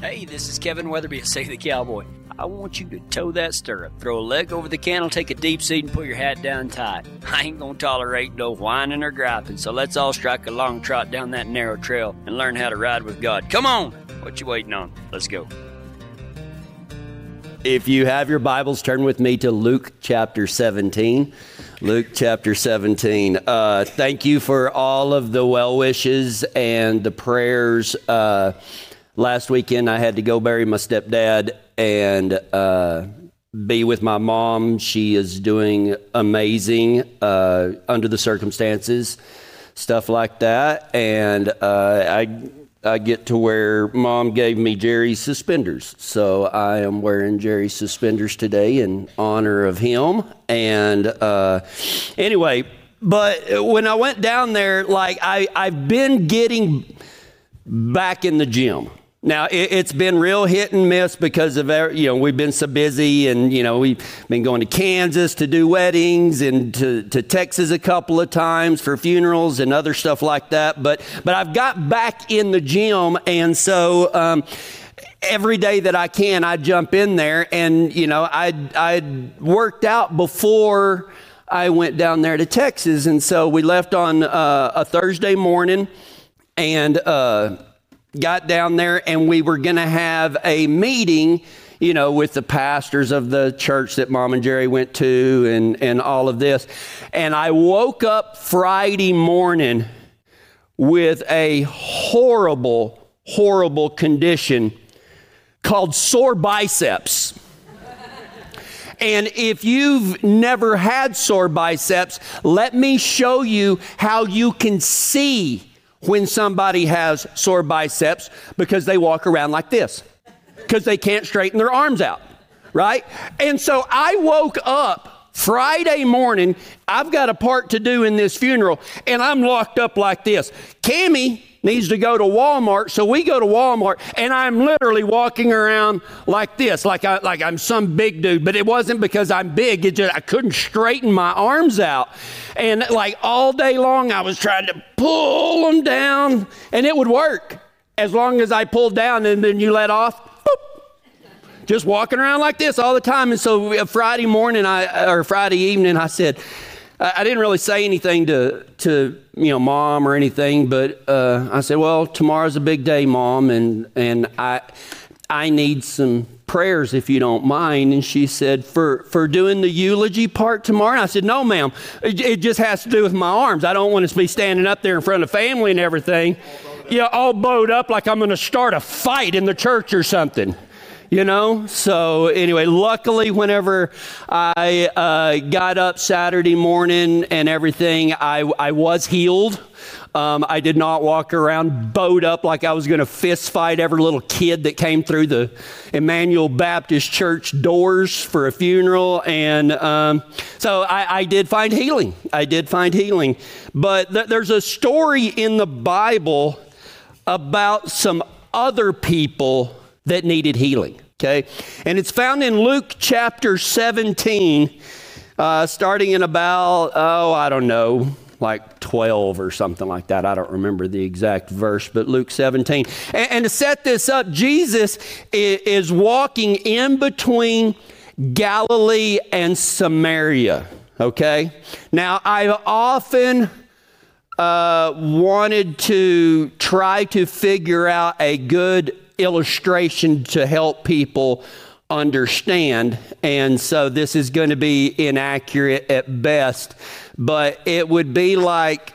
Hey, this is Kevin Weatherby of Say the Cowboy. I want you to toe that stirrup, throw a leg over the cantle, take a deep seat, and put your hat down tight. I ain't gonna tolerate no whining or griping, so let's all strike a long trot down that narrow trail and learn how to ride with God. Come on! What you waiting on? Let's go. If you have your Bibles, turn with me to Luke chapter 17. Luke chapter 17. Uh, thank you for all of the well wishes and the prayers. Uh, last weekend, I had to go bury my stepdad and uh, be with my mom. She is doing amazing uh, under the circumstances, stuff like that. And uh, I I get to where mom gave me Jerry's suspenders. So I am wearing Jerry's suspenders today in honor of him. And uh, anyway, but when I went down there, like I, I've been getting back in the gym. Now it, has been real hit and miss because of you know we've been so busy and you know we've been going to Kansas to do weddings and to, to Texas a couple of times for funerals and other stuff like that. But but I've got back in the gym and so. Um, every day that I can, I jump in there, and you know, I I worked out before I went down there to Texas, and so we left on uh, a Thursday morning, and uh, got down there and we were going to have a meeting you know, with the pastors of the church that mom and Jerry went to and, and all of this. And I woke up Friday morning with a horrible, horrible condition called sore biceps. And if you've never had sore biceps, let me show you how you can see when somebody has sore biceps because they walk around like this because they can't straighten their arms out, right? And so I woke up Friday morning. I've got a part to do in this funeral, and I'm locked up like this. Cami needs to go to Walmart, so we go to Walmart, and I'm literally walking around like this, like I like I'm some big dude. But it wasn't because I'm big; it just I couldn't straighten my arms out, and like all day long, I was trying to pull them down, and it would work as long as I pulled down, and then you let off. Just walking around like this all the time. And so uh, Friday morning, I or Friday evening, I said, I didn't really say anything to, to you know, mom or anything, but uh, I said, well, tomorrow's a big day, mom, and, and I, I need some prayers if you don't mind. And she said, for, for doing the eulogy part tomorrow? And I said, no, ma'am. It, it just has to do with my arms. I don't want to be standing up there in front of family and everything, yeah, all bowed up like I'm going to start a fight in the church or something you know? So, anyway, luckily, whenever I uh, got up Saturday morning and everything, I, I was healed. Um, I did not walk around bowed up like I was going to fist fight every little kid that came through the Emmanuel Baptist Church doors for a funeral. And um, so I, I, did find healing. I did find healing. But th- there's a story in the Bible about some other people that needed healing. Okay? And it's found in Luke chapter 17, uh, starting in about, oh, I don't know, like 12 or something like that. I don't remember the exact verse, but Luke 17. And, and to set this up, Jesus is, is walking in between Galilee and Samaria. Okay? Now, I've often uh, wanted to try to figure out a good illustration to help people understand. And so this is going to be inaccurate at best, but it would be like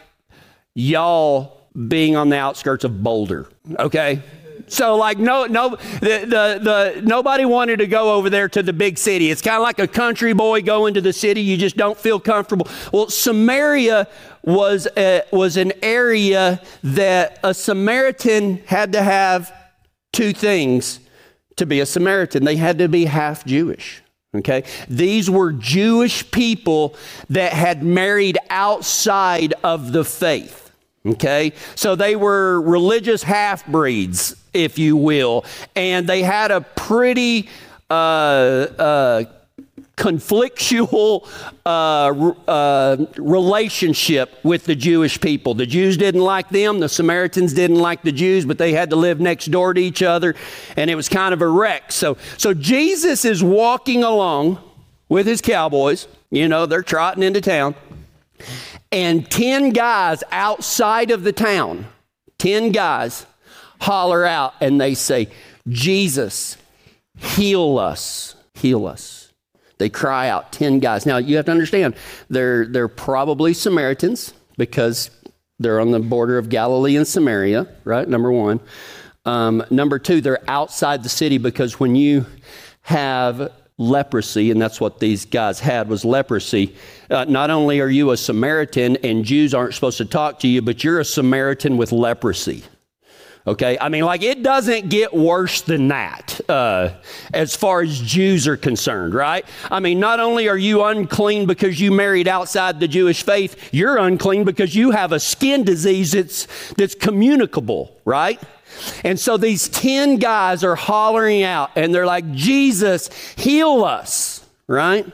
y'all being on the outskirts of Boulder, okay? So like no no the, the the nobody wanted to go over there to the big city. It's kind of like a country boy going to the city. You just don't feel comfortable. Well, Samaria was a, was an area that a Samaritan had to have two things to be a Samaritan they had to be half Jewish. Okay? These were Jewish people that had married outside of the faith. Okay? So they were religious half breeds, if you will. And they had a pretty uh, uh, conflictual uh, uh, relationship with the Jewish people. The Jews didn't like them, the Samaritans didn't like the Jews, but they had to live next door to each other, and it was kind of a wreck. So, so Jesus is walking along with his cowboys. You know, they're trotting into town, and 10 guys outside of the town, 10 guys, holler out and they say, Jesus, heal us, heal us. They cry out, 10 guys. Now, you have to understand, they're, they're probably Samaritans because they're on the border of Galilee and Samaria, right? Number one. Um, number two, they're outside the city because when you have leprosy, and that's what these guys had was leprosy. Uh, not only are you a Samaritan and Jews aren't supposed to talk to you, but you're a Samaritan with leprosy. Okay, I mean, like it doesn't get worse than that uh, as far as Jews are concerned, right? I mean, not only are you unclean because you married outside the Jewish faith, you're unclean because you have a skin disease that's that's communicable, right? And so these 10 guys are hollering out and they're like, Jesus, heal us, right?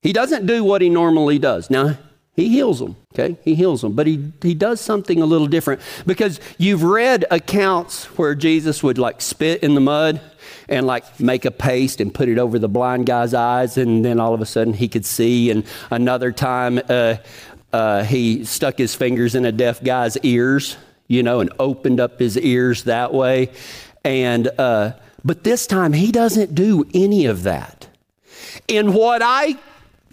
He doesn't do what he normally does. Now, he heals them, okay? He heals them. But he, he does something a little different because you've read accounts where Jesus would like spit in the mud and like make a paste and put it over the blind guy's eyes, and then all of a sudden he could see. And another time uh, uh, he stuck his fingers in a deaf guy's ears, you know, and opened up his ears that way. And, uh, but this time he doesn't do any of that. In what I,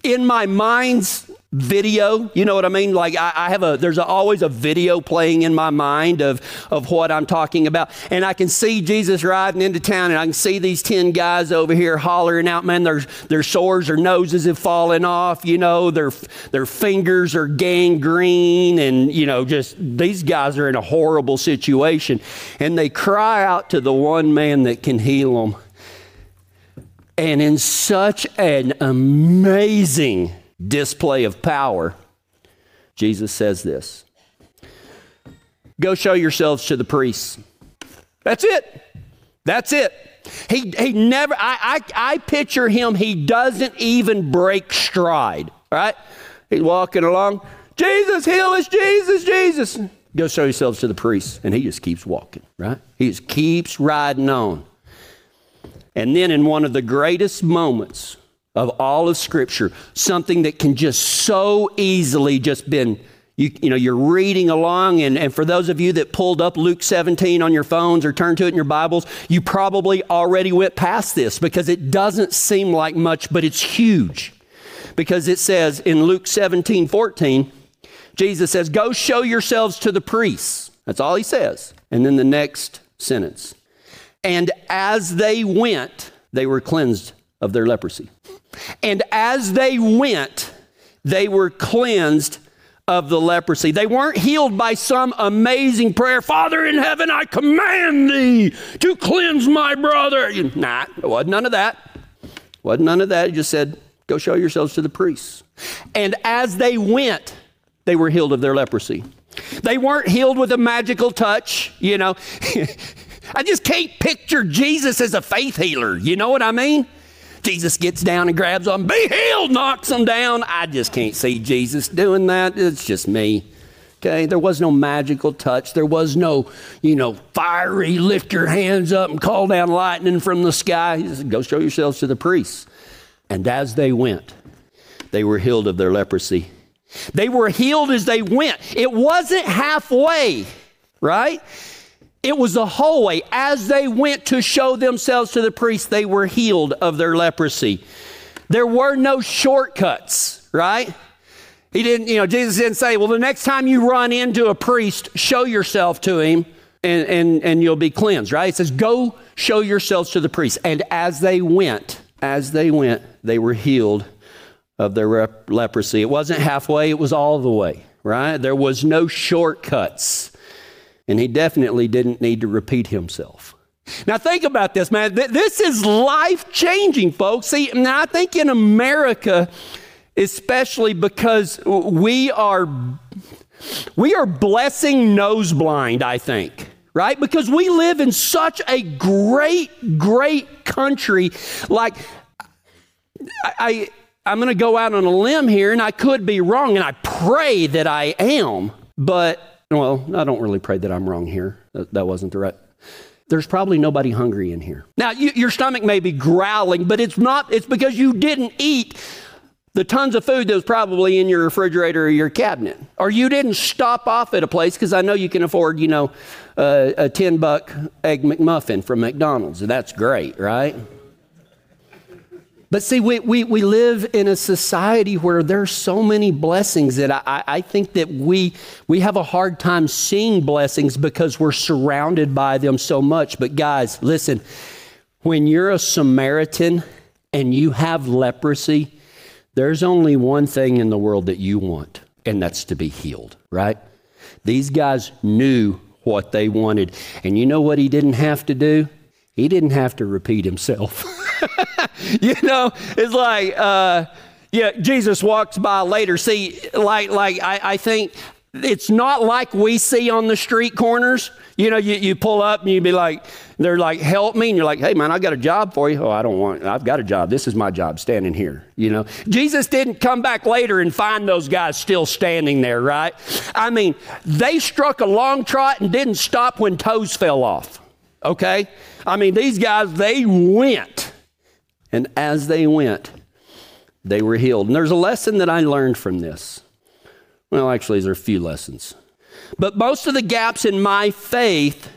in my mind's video you know what i mean? Like i, I have a there's a, always a video playing in my mind of of what i'm talking about. And i can see jesus riding into town and i can see these 10 guys over here hollering out man their their sores their noses have fallen off you know their their fingers are gangrene and you know just these guys are in a horrible situation. And they cry out to the one man that can heal them and in such an amazing display of power, Jesus says this Go show yourselves to the priests. That's it. That's it. He, he never, I, I, I picture him, he doesn't even break stride, right? He's walking along. Jesus, heal us, Jesus, Jesus. Go show yourselves to the priests. And he just keeps walking, right? He just keeps riding on. And then, in one of the greatest moments of all of Scripture, something that can just so easily just been, you, you know, you're reading along, and, and for those of you that pulled up Luke 17 on your phones or turned to it in your Bibles, you probably already went past this because it doesn't seem like much, but it's huge. Because it says in Luke 17 14, Jesus says, Go show yourselves to the priests. That's all he says. And then the next sentence, and as they went, they were cleansed of their leprosy. And as they went, they were cleansed of the leprosy. They weren't healed by some amazing prayer. Father in heaven, I command thee to cleanse my brother. Nah, it wasn't none of that. It Wasn't none of that. He just said, go show yourselves to the priests. And as they went, they were healed of their leprosy. They weren't healed with a magical touch, you know. I just can't picture Jesus as a faith healer. You know what I mean? Jesus gets down and grabs them, be healed, knocks them down. I just can't see Jesus doing that. It's just me. Okay, there was no magical touch. There was no, you know, fiery lift your hands up and call down lightning from the sky. He said, Go show yourselves to the priests. And as they went, they were healed of their leprosy. They were healed as they went. It wasn't halfway, right? It was the whole way. As they went to show themselves to the priest, they were healed of their leprosy. There were no shortcuts, right? He didn't, you know, Jesus didn't say, well, the next time you run into a priest, show yourself to him and, and, and you'll be cleansed, right? He says, go show yourselves to the priest. And as they went, as they went, they were healed of their rep- leprosy. It wasn't halfway, it was all the way, right? There was no shortcuts and he definitely didn't need to repeat himself. Now, think about this, man. This is life changing, folks. See, now I think in America, especially because we are we are blessing nose blind, I think, right? Because we live in such a great, great country. Like, I, I I'm going to go out on a limb here, and I could be wrong, and I pray that I am, but well, I don't really pray that I'm wrong here. That, wasn't the right. There's probably nobody hungry in here. Now, you, your stomach may be growling, but it's not. It's because you didn't eat the tons of food that was probably in your refrigerator or your cabinet. Or you didn't stop off at a place because I know you can afford, you know, uh, a 10 buck egg McMuffin from McDonald's. And that's great, right? But see, we, we, we live in a society where there are so many blessings that I, I think that we, we have a hard time seeing blessings because we're surrounded by them so much. But guys, listen, when you're a Samaritan and you have leprosy, there's only one thing in the world that you want, and that's to be healed, right? These guys knew what they wanted. And you know what he didn't have to do? He didn't have to repeat himself. you know, it's like, uh, yeah, Jesus walks by later. See, like, like I, I think it's not like we see on the street corners. You know, you, you pull up and you be like, they're like, help me. And you're like, hey, man, I got a job for you. Oh, I don't want, I've got a job. This is my job standing here. You know, Jesus didn't come back later and find those guys still standing there, right? I mean, they struck a long trot and didn't stop when toes fell off. Okay? I mean, these guys, they went. And as they went, they were healed. And there's a lesson that I learned from this. Well, actually, there are a few lessons. But most of the gaps in my faith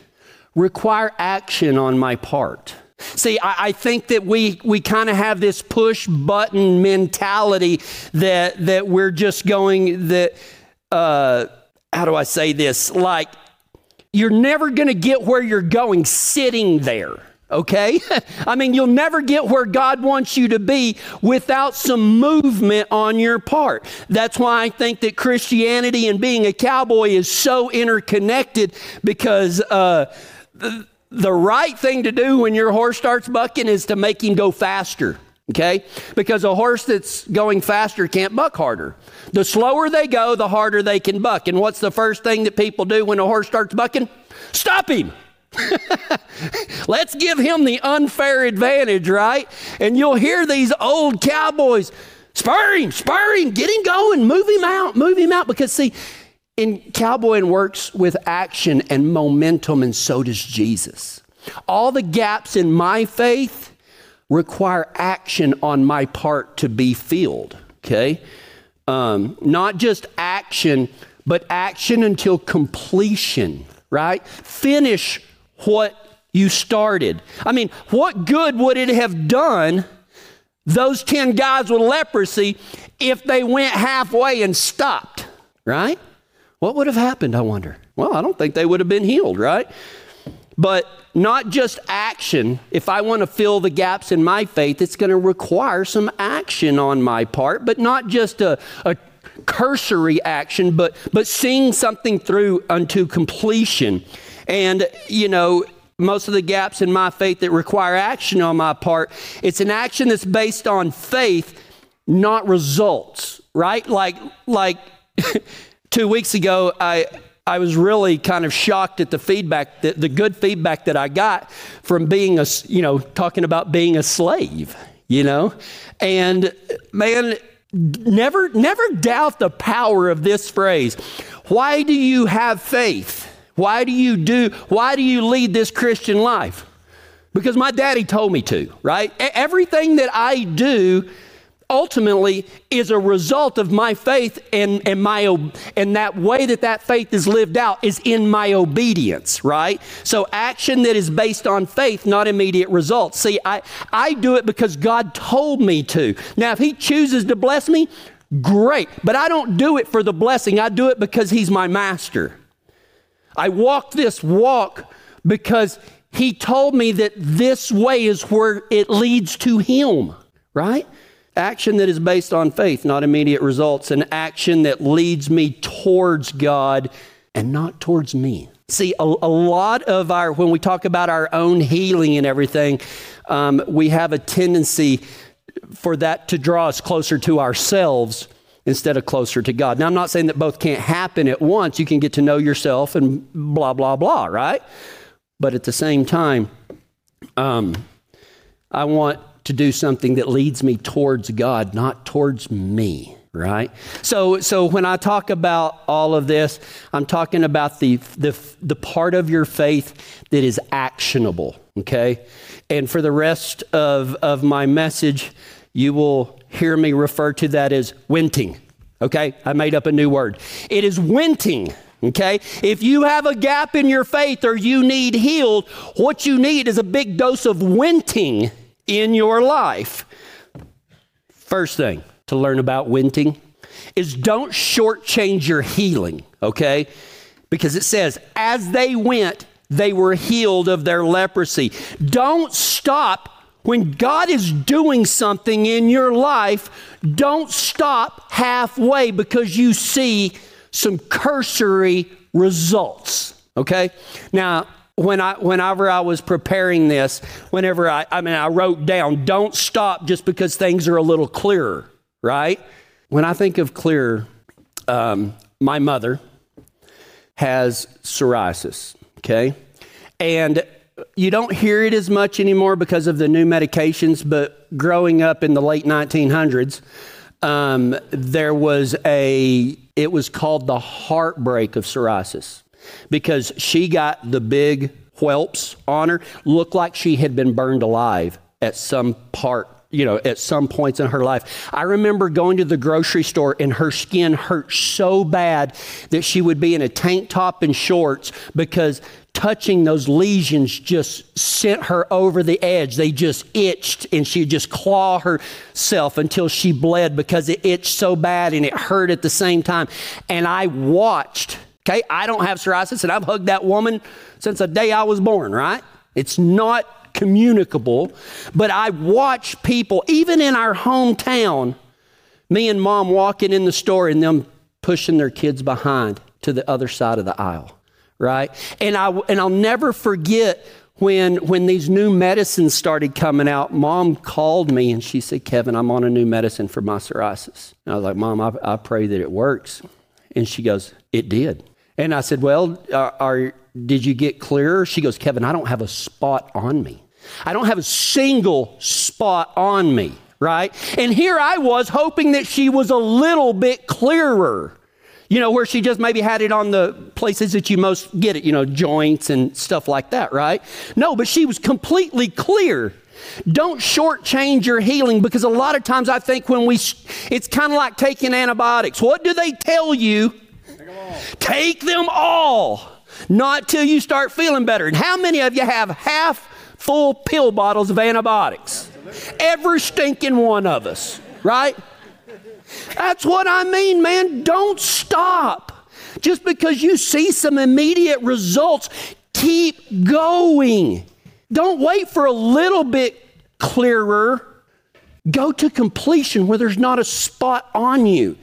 require action on my part. See, I, I think that we, we kind of have this push button mentality that, that we're just going, that, uh, how do I say this? Like, you're never going to get where you're going sitting there okay? I mean, you'll never get where God wants you to be without some movement on your part. That's why I think that Christianity and being a cowboy is so interconnected because uh, the, the right thing to do when your horse starts bucking is to make him go faster. Okay? Because a horse that's going faster can't buck harder. The slower they go, the harder they can buck. And what's the first thing that people do when a horse starts bucking? Stop him. Let's give him the unfair advantage, right? And you'll hear these old cowboys spur him, spur him, get him going, move him out, move him out. Because, see, in cowboying works with action and momentum, and so does Jesus. All the gaps in my faith require action on my part to be filled, okay? Um, not just action, but action until completion, right? Finish what you started. I mean, what good would it have done those 10 guys with leprosy if they went halfway and stopped, right? What would have happened, I wonder? Well, I don't think they would have been healed, right? But not just action. If I want to fill the gaps in my faith, it's going to require some action on my part, but not just a, a cursory action, but, but seeing something through unto completion. And, you know, most of the gaps in my faith that require action on my part, it's an action that's based on faith, not results, right? Like, like two weeks ago, I, I was really kind of shocked at the feedback, the, the good feedback that I got from being a, you know, talking about being a slave, you know? And man, never, never doubt the power of this phrase. Why do you have faith? Why do you do, why do you lead this Christian life? Because my daddy told me to, right? Everything that I do ultimately is a result of my faith and, and my and that way that that faith is lived out is in my obedience right? So action that is based on faith not immediate results. See i i do it because god told me to. Now if he chooses to bless me great. But i don't do it for the blessing. I do it because he's my master. I walk this walk because he told me that this way is where it leads to him, right? Action that is based on faith, not immediate results, an action that leads me towards God and not towards me. See, a, a lot of our, when we talk about our own healing and everything, um, we have a tendency for that to draw us closer to ourselves instead of closer to God. Now, I'm not saying that both can't happen at once. You can get to know yourself and blah, blah, blah, right? But at the same time, um, I want to do something that leads me towards God, not towards me right? So so when i talk about all of this i'm talking about the the, the part of your faith that is actionable okay? And for the rest of of my message you will hear me refer to that as wenting okay? I made up a new word. It is wenting Okay? If you have a gap in your faith or you need healed, what you need is a big dose of wenting in your life. First thing to learn about wenting is don't shortchange your healing, okay? Because it says, as they went, they were healed of their leprosy. Don't stop when God is doing something in your life. Don't stop halfway because you see some cursory results, okay? Now, when I, whenever I was preparing this, whenever I, I mean, I wrote down, don't stop just because things are a little clearer, right? When I think of clearer, um, my mother has psoriasis, okay? And you don't hear it as much anymore because of the new medications, but growing up in the late 1900s, um, there was a, it was called the heartbreak of psoriasis because she got the big whelps on her, looked like she had been burned alive at some part you know, at some points in her life. I remember going to the grocery store and her skin hurt so bad that she would be in a tank top and shorts because touching those lesions just sent her over the edge. They just itched and she'd just claw herself until she bled because it itched so bad and it hurt at the same time. And I watched, okay, I don't have psoriasis and I've hugged that woman since the day I was born, right? It's not communicable, but I watch people, even in our hometown, me and mom walking in the store and them pushing their kids behind to the other side of the aisle, right? And I and I'll never forget when when these new medicines started coming out. Mom called me and she said, "Kevin, I'm on a new medicine for my psoriasis." And I was like, "Mom, I, I pray that it works." And she goes, "It did." And I said, "Well, are, are did you get clearer?" She goes, "Kevin, I don't have a spot on me." I don't have a single spot on me, right? And here I was hoping that she was a little bit clearer. You know, where she just maybe had it on the places that you most get it, you know, joints and stuff like that, right? No, but she was completely clear. Don't shortchange your healing because a lot of times I think when we, it's kind of like taking antibiotics. What do they tell you? Take them all. Not till you start feeling better. And how many of you have half full pill bottles of antibiotics. Every stinking one of us, right? That's what I mean, man. Don't stop. Just because you see some immediate results, keep going. Don't wait for a little bit clearer. Go to completion where there's not a spot on you.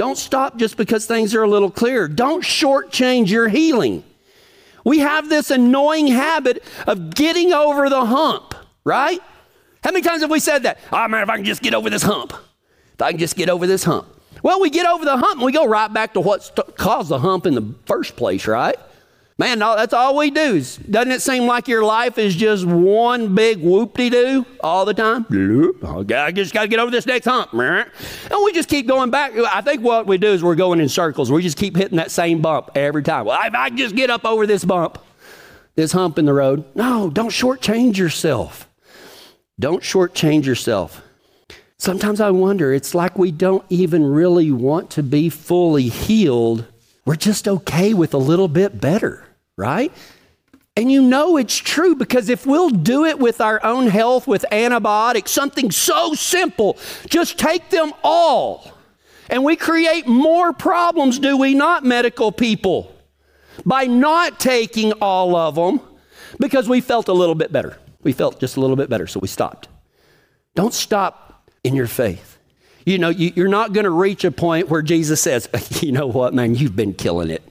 Don't stop just because things are a little clearer. Don't shortchange your healing. We have this annoying habit of getting over the hump, right? How many times have we said that? Oh man, if I can just get over this hump, if I can just get over this hump. Well, we get over the hump and we go right back to what caused the hump in the first place, right? Man, no, that's all we do. Doesn't it seem like your life is just one big whoop-de-doo all the time? Oh, I just got to get over this next hump. And we just keep going back. I think what we do is we're going in circles. We just keep hitting that same bump every time. Well, if I just get up over this bump, this hump in the road. No, don't shortchange yourself. Don't shortchange yourself. Sometimes I wonder, it's like we don't even really want to be fully healed. We're just okay with a little bit better right? And you know it's true because if we'll do it with our own health, with antibiotics, something so simple, just take them all. And we create more problems, do we not, medical people? By not taking all of them because we felt a little bit better. We felt just a little bit better, so we stopped. Don't stop in your faith. You know, you, are not going to reach a point where Jesus says, you know what, man, you've been killing it.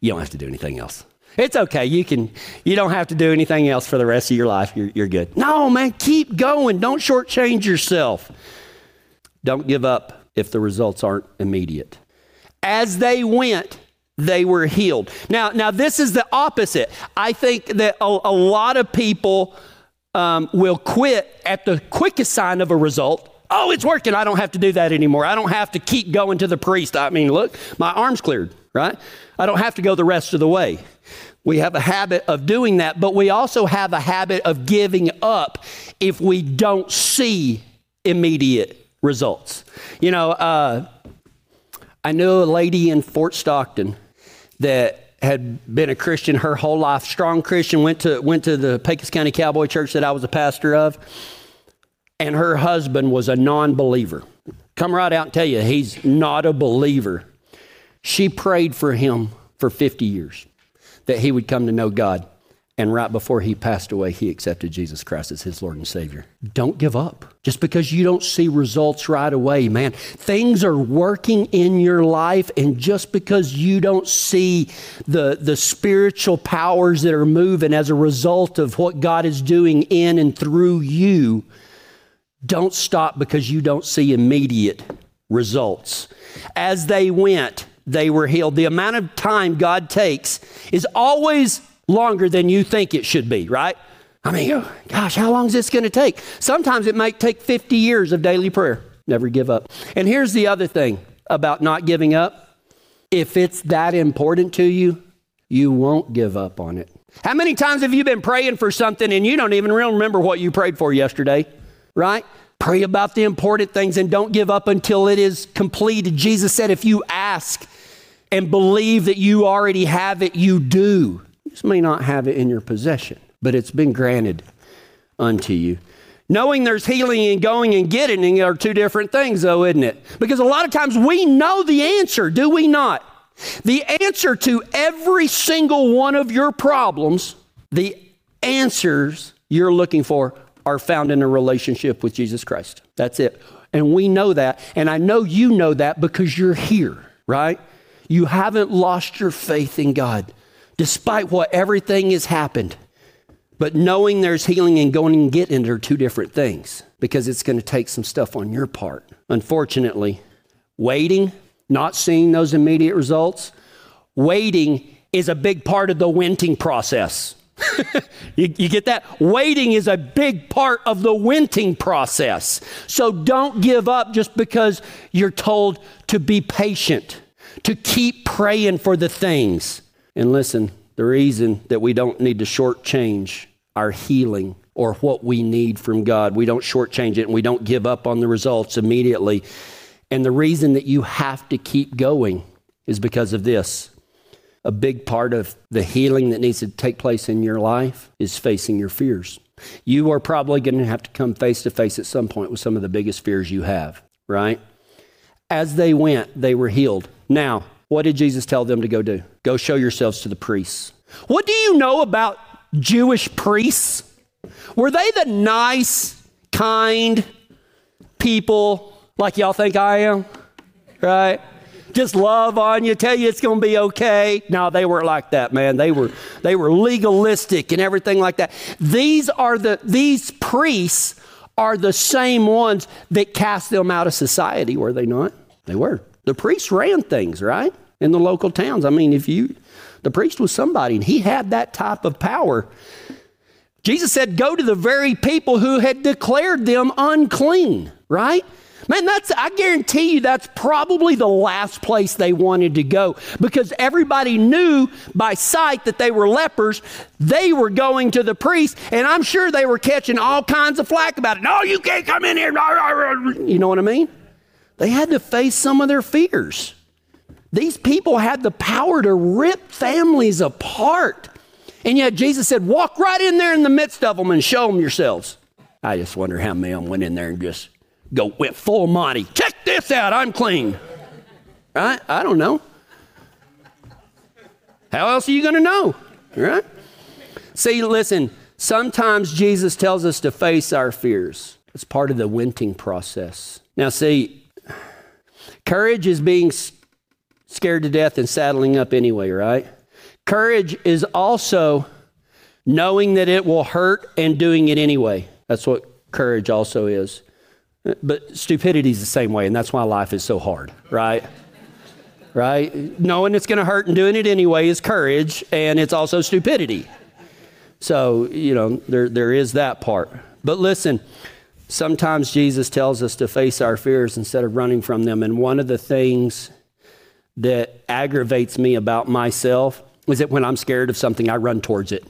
You don't have to do anything else. It's okay. You can. You don't have to do anything else for the rest of your life. You're, you're good. No, man. Keep going. Don't shortchange yourself. Don't give up if the results aren't immediate. As they went, they were healed. Now, now this is the opposite. I think that a, a lot of people um, will quit at the quickest sign of a result. Oh, it's working. I don't have to do that anymore. I don't have to keep going to the priest. I mean, look, my arm's cleared, right? I don't have to go the rest of the way. We have a habit of doing that, but we also have a habit of giving up if we don't see immediate results. You know, uh, I knew a lady in Fort Stockton that had been a Christian her whole life, strong Christian, went to, went to the Pecos County Cowboy Church that I was a pastor of, and her husband was a non believer. Come right out and tell you, he's not a believer. She prayed for him for 50 years that he would come to know God. And right before he passed away, he accepted Jesus Christ as his Lord and Savior. Don't give up. Just because you don't see results right away, man, things are working in your life. And just because you don't see the, the spiritual powers that are moving as a result of what God is doing in and through you, don't stop because you don't see immediate results. As they went, they were healed. The amount of time God takes is always longer than you think it should be, right? I mean, oh, gosh, how long is this going to take? Sometimes it might take 50 years of daily prayer. Never give up. And here's the other thing about not giving up if it's that important to you, you won't give up on it. How many times have you been praying for something and you don't even remember what you prayed for yesterday, right? Pray about the important things and don't give up until it is completed. Jesus said, if you ask, and believe that you already have it, you do. You just may not have it in your possession, but it's been granted unto you. Knowing there's healing and going and getting are two different things, though, isn't it? Because a lot of times we know the answer, do we not? The answer to every single one of your problems, the answers you're looking for are found in a relationship with Jesus Christ. That's it. And we know that. And I know you know that because you're here, right? You haven't lost your faith in God, despite what everything has happened. But knowing there's healing and going and getting are two different things because it's going to take some stuff on your part. Unfortunately, waiting, not seeing those immediate results, waiting is a big part of the wenting process. you, you, get that? Waiting is a big part of the wenting process. So don't give up just because you're told to be patient to keep praying for the things. And listen, the reason that we don't need to shortchange our healing or what we need from God, we don't shortchange it and we don't give up on the results immediately. And the reason that you have to keep going is because of this. A big part of the healing that needs to take place in your life is facing your fears. You are probably going to have to come face to face at some point with some of the biggest fears you have, right? As they went, they were healed. Now, what did Jesus tell them to go do? Go show yourselves to the priests. What do you know about Jewish priests? Were they the nice, kind people like y'all think I am? Right? Just love on you, tell you it's going to be okay. No, they weren't like that, man. They were they were legalistic and everything like that. These are the these priests are the same ones that cast them out of society, were they not? They were. The priests ran things, right? In the local towns. I mean, if you, the priest was somebody and he had that type of power. Jesus said, Go to the very people who had declared them unclean, right? Man, that's, I guarantee you that's probably the last place they wanted to go because everybody knew by sight that they were lepers. They were going to the priest, and I'm sure they were catching all kinds of flack about it. No, you can't come in here. You know what I mean? They had to face some of their fears. These people had the power to rip families apart. And yet Jesus said, Walk right in there in the midst of them and show them yourselves. I just wonder how many of them went in there and just go went full Monty. Check this out, I'm clean. Right? I don't know. How else are you going to know? Right? See, listen, sometimes Jesus tells us to face our fears. It's part of the wenting process. Now, see, Courage is being scared to death and saddling up anyway, right? Courage is also knowing that it will hurt and doing it anyway. That's what courage also is. But stupidity is the same way, and that's why life is so hard, right? right? Knowing it's going to hurt and doing it anyway is courage, and it's also stupidity. So, you know, there, there is that part. But listen, sometimes Jesus tells us to face our fears instead of running from them. And one of the things that aggravates me about myself is that when I'm scared of something, I run towards it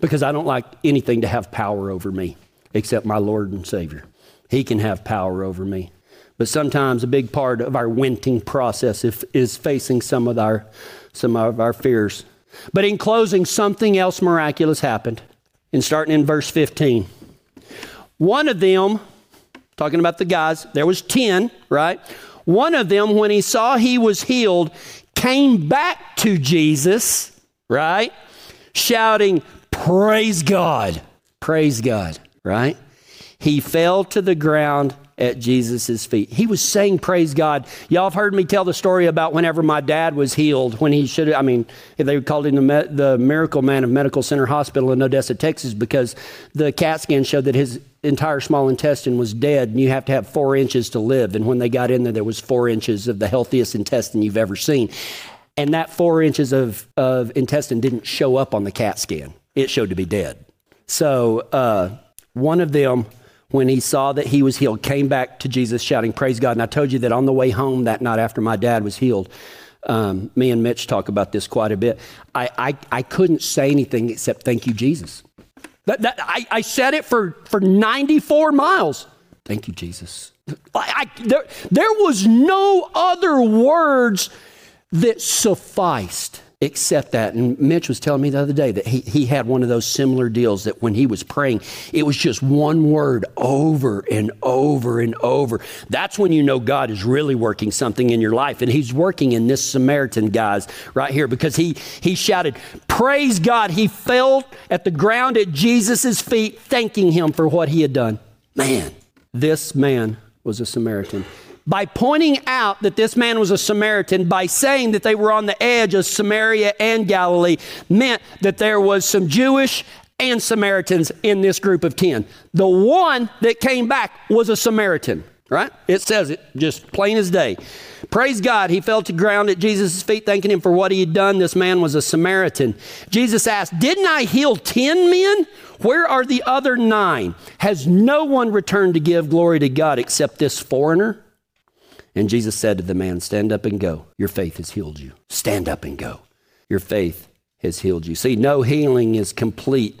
because I don't like anything to have power over me except my Lord and Savior. He can have power over me. But sometimes a big part of our wenting process is facing some of our, some of our fears. But in closing, something else miraculous happened. And starting in verse 15. One of them, talking about the guys, there was 10, right? One of them, when he saw he was healed, came back to Jesus, right? Shouting, Praise God, praise God, right? He fell to the ground at Jesus' feet. He was saying, Praise God. Y'all have heard me tell the story about whenever my dad was healed, when he should I mean, they called him the, the miracle man of Medical Center Hospital in Odessa, Texas, because the CAT scan showed that his entire small intestine was dead, and you have to have four inches to live. And when they got in there, there was four inches of the healthiest intestine you've ever seen. And that four inches of, of intestine didn't show up on the CAT scan, it showed to be dead. So uh, one of them when he saw that he was healed, came back to Jesus shouting, Praise God. And I told you that on the way home that night after my dad was healed, um, me and Mitch talk about this quite a bit. I, I, I couldn't say anything except thank you, Jesus. That, that, I, I said it for, for 94 miles. Thank you, Jesus. I, I, there, there was no other words that sufficed accept that. And Mitch was telling me the other day that he, he had one of those similar deals that when he was praying, it was just one word over and over and over. That's when you know God is really working something in your life. And he's working in this Samaritan guy's right here because he, he shouted, Praise God. He fell at the ground at Jesus' feet, thanking him for what he had done. Man, this man was a Samaritan by pointing out that this man was a Samaritan, by saying that they were on the edge of Samaria and Galilee, meant that there was some Jewish and Samaritans in this group of 10. The one that came back was a Samaritan, right? It says it just plain as day. Praise God, he fell to ground at Jesus' feet, thanking him for what he had done. This man was a Samaritan. Jesus asked, Didn't I heal 10 men? Where are the other nine? Has no one returned to give glory to God except this foreigner? And Jesus said to the man, Stand up and go. Your faith has healed you. Stand up and go. Your faith has healed you. See, no healing is complete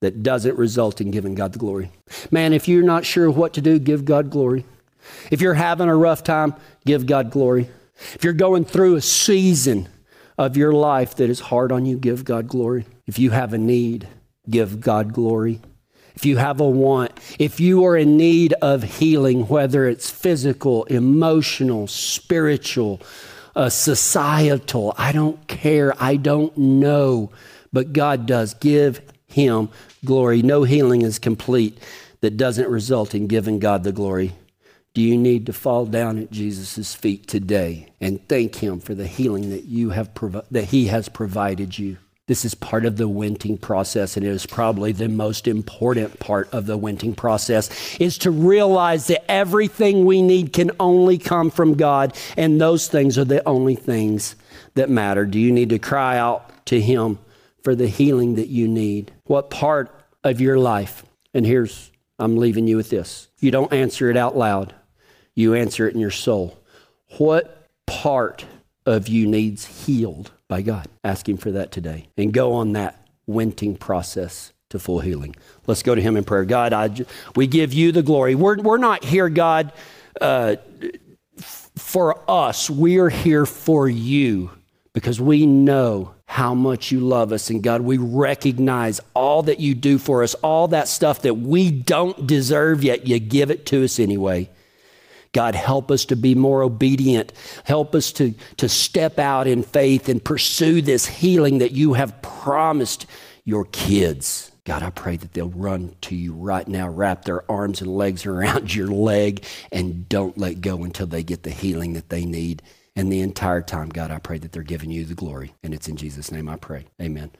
that doesn't result in giving God the glory. Man, if you're not sure what to do, give God glory. If you're having a rough time, give God glory. If you're going through a season of your life that is hard on you, give God glory. If you have a need, give God glory if you have a want, if you are in need of healing, whether it's physical, emotional, spiritual, uh, societal, I don't care, I don't know, but God does. Give Him glory. No healing is complete that doesn't result in giving God the glory. Do you need to fall down at Jesus' feet today and thank Him for the healing that you have provi- that He has provided you? This is part of the wenting process, and it is probably the most important part of the wenting process, is to realize that everything we need can only come from God, and those things are the only things that matter. Do you need to cry out to Him for the healing that you need? What part of your life, and here's, I'm leaving you with this. You don't answer it out loud, you answer it in your soul. What part of you needs healed? By God. Ask Him for that today and go on that wenting process to full healing. Let's go to Him in prayer. God, I, we give you the glory. We're, we're not here, God, uh, for us. We are here for you because we know how much you love us. And God, we recognize all that you do for us, all that stuff that we don't deserve, yet you give it to us anyway. God, help us to be more obedient. Help us to, to step out in faith and pursue this healing that you have promised your kids. God, I pray that they'll run to you right now, wrap their arms and legs around your leg, and don't let go until they get the healing that they need. And the entire time, God, I pray that they're giving you the glory. And it's in Jesus' name I pray. Amen.